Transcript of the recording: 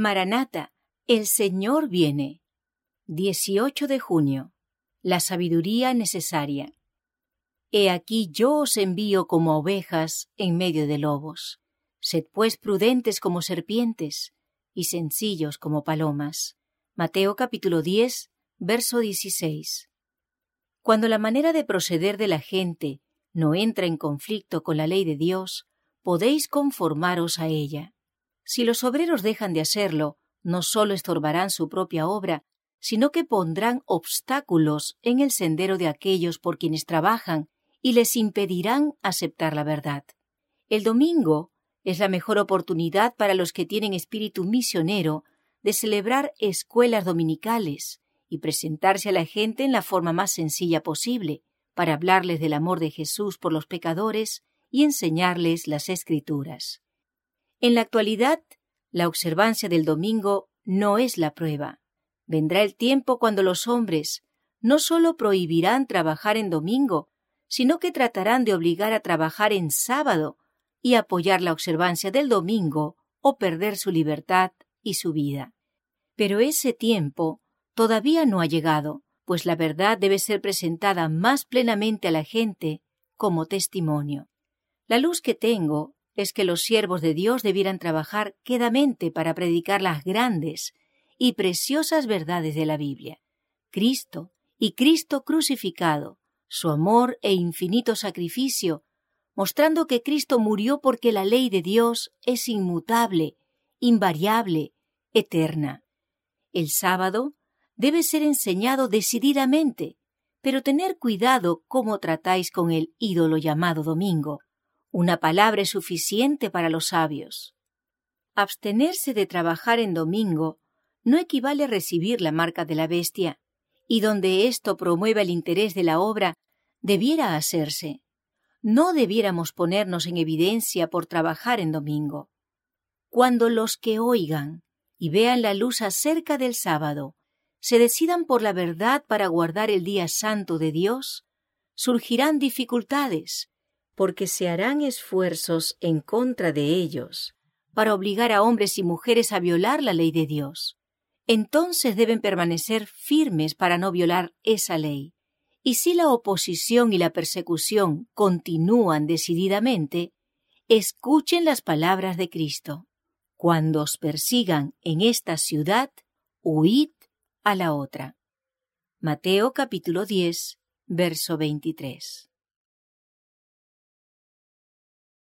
Maranata, el Señor viene. 18 de junio. La sabiduría necesaria. He aquí yo os envío como ovejas en medio de lobos. Sed pues prudentes como serpientes y sencillos como palomas. Mateo capítulo 10, verso 16. Cuando la manera de proceder de la gente no entra en conflicto con la ley de Dios, podéis conformaros a ella. Si los obreros dejan de hacerlo, no solo estorbarán su propia obra, sino que pondrán obstáculos en el sendero de aquellos por quienes trabajan y les impedirán aceptar la verdad. El domingo es la mejor oportunidad para los que tienen espíritu misionero de celebrar escuelas dominicales y presentarse a la gente en la forma más sencilla posible, para hablarles del amor de Jesús por los pecadores y enseñarles las escrituras. En la actualidad, la observancia del domingo no es la prueba. Vendrá el tiempo cuando los hombres no sólo prohibirán trabajar en domingo, sino que tratarán de obligar a trabajar en sábado y apoyar la observancia del domingo o perder su libertad y su vida. Pero ese tiempo todavía no ha llegado, pues la verdad debe ser presentada más plenamente a la gente como testimonio. La luz que tengo es que los siervos de Dios debieran trabajar quedamente para predicar las grandes y preciosas verdades de la Biblia. Cristo y Cristo crucificado, su amor e infinito sacrificio, mostrando que Cristo murió porque la ley de Dios es inmutable, invariable, eterna. El sábado debe ser enseñado decididamente, pero tener cuidado cómo tratáis con el ídolo llamado domingo. Una palabra es suficiente para los sabios. Abstenerse de trabajar en domingo no equivale a recibir la marca de la bestia, y donde esto promueva el interés de la obra, debiera hacerse. No debiéramos ponernos en evidencia por trabajar en domingo. Cuando los que oigan y vean la luz acerca del sábado se decidan por la verdad para guardar el día santo de Dios, surgirán dificultades, porque se harán esfuerzos en contra de ellos para obligar a hombres y mujeres a violar la ley de Dios entonces deben permanecer firmes para no violar esa ley. Y si la oposición y la persecución continúan decididamente, escuchen las palabras de Cristo. Cuando os persigan en esta ciudad, huid a la otra. Mateo capítulo 10, verso 23.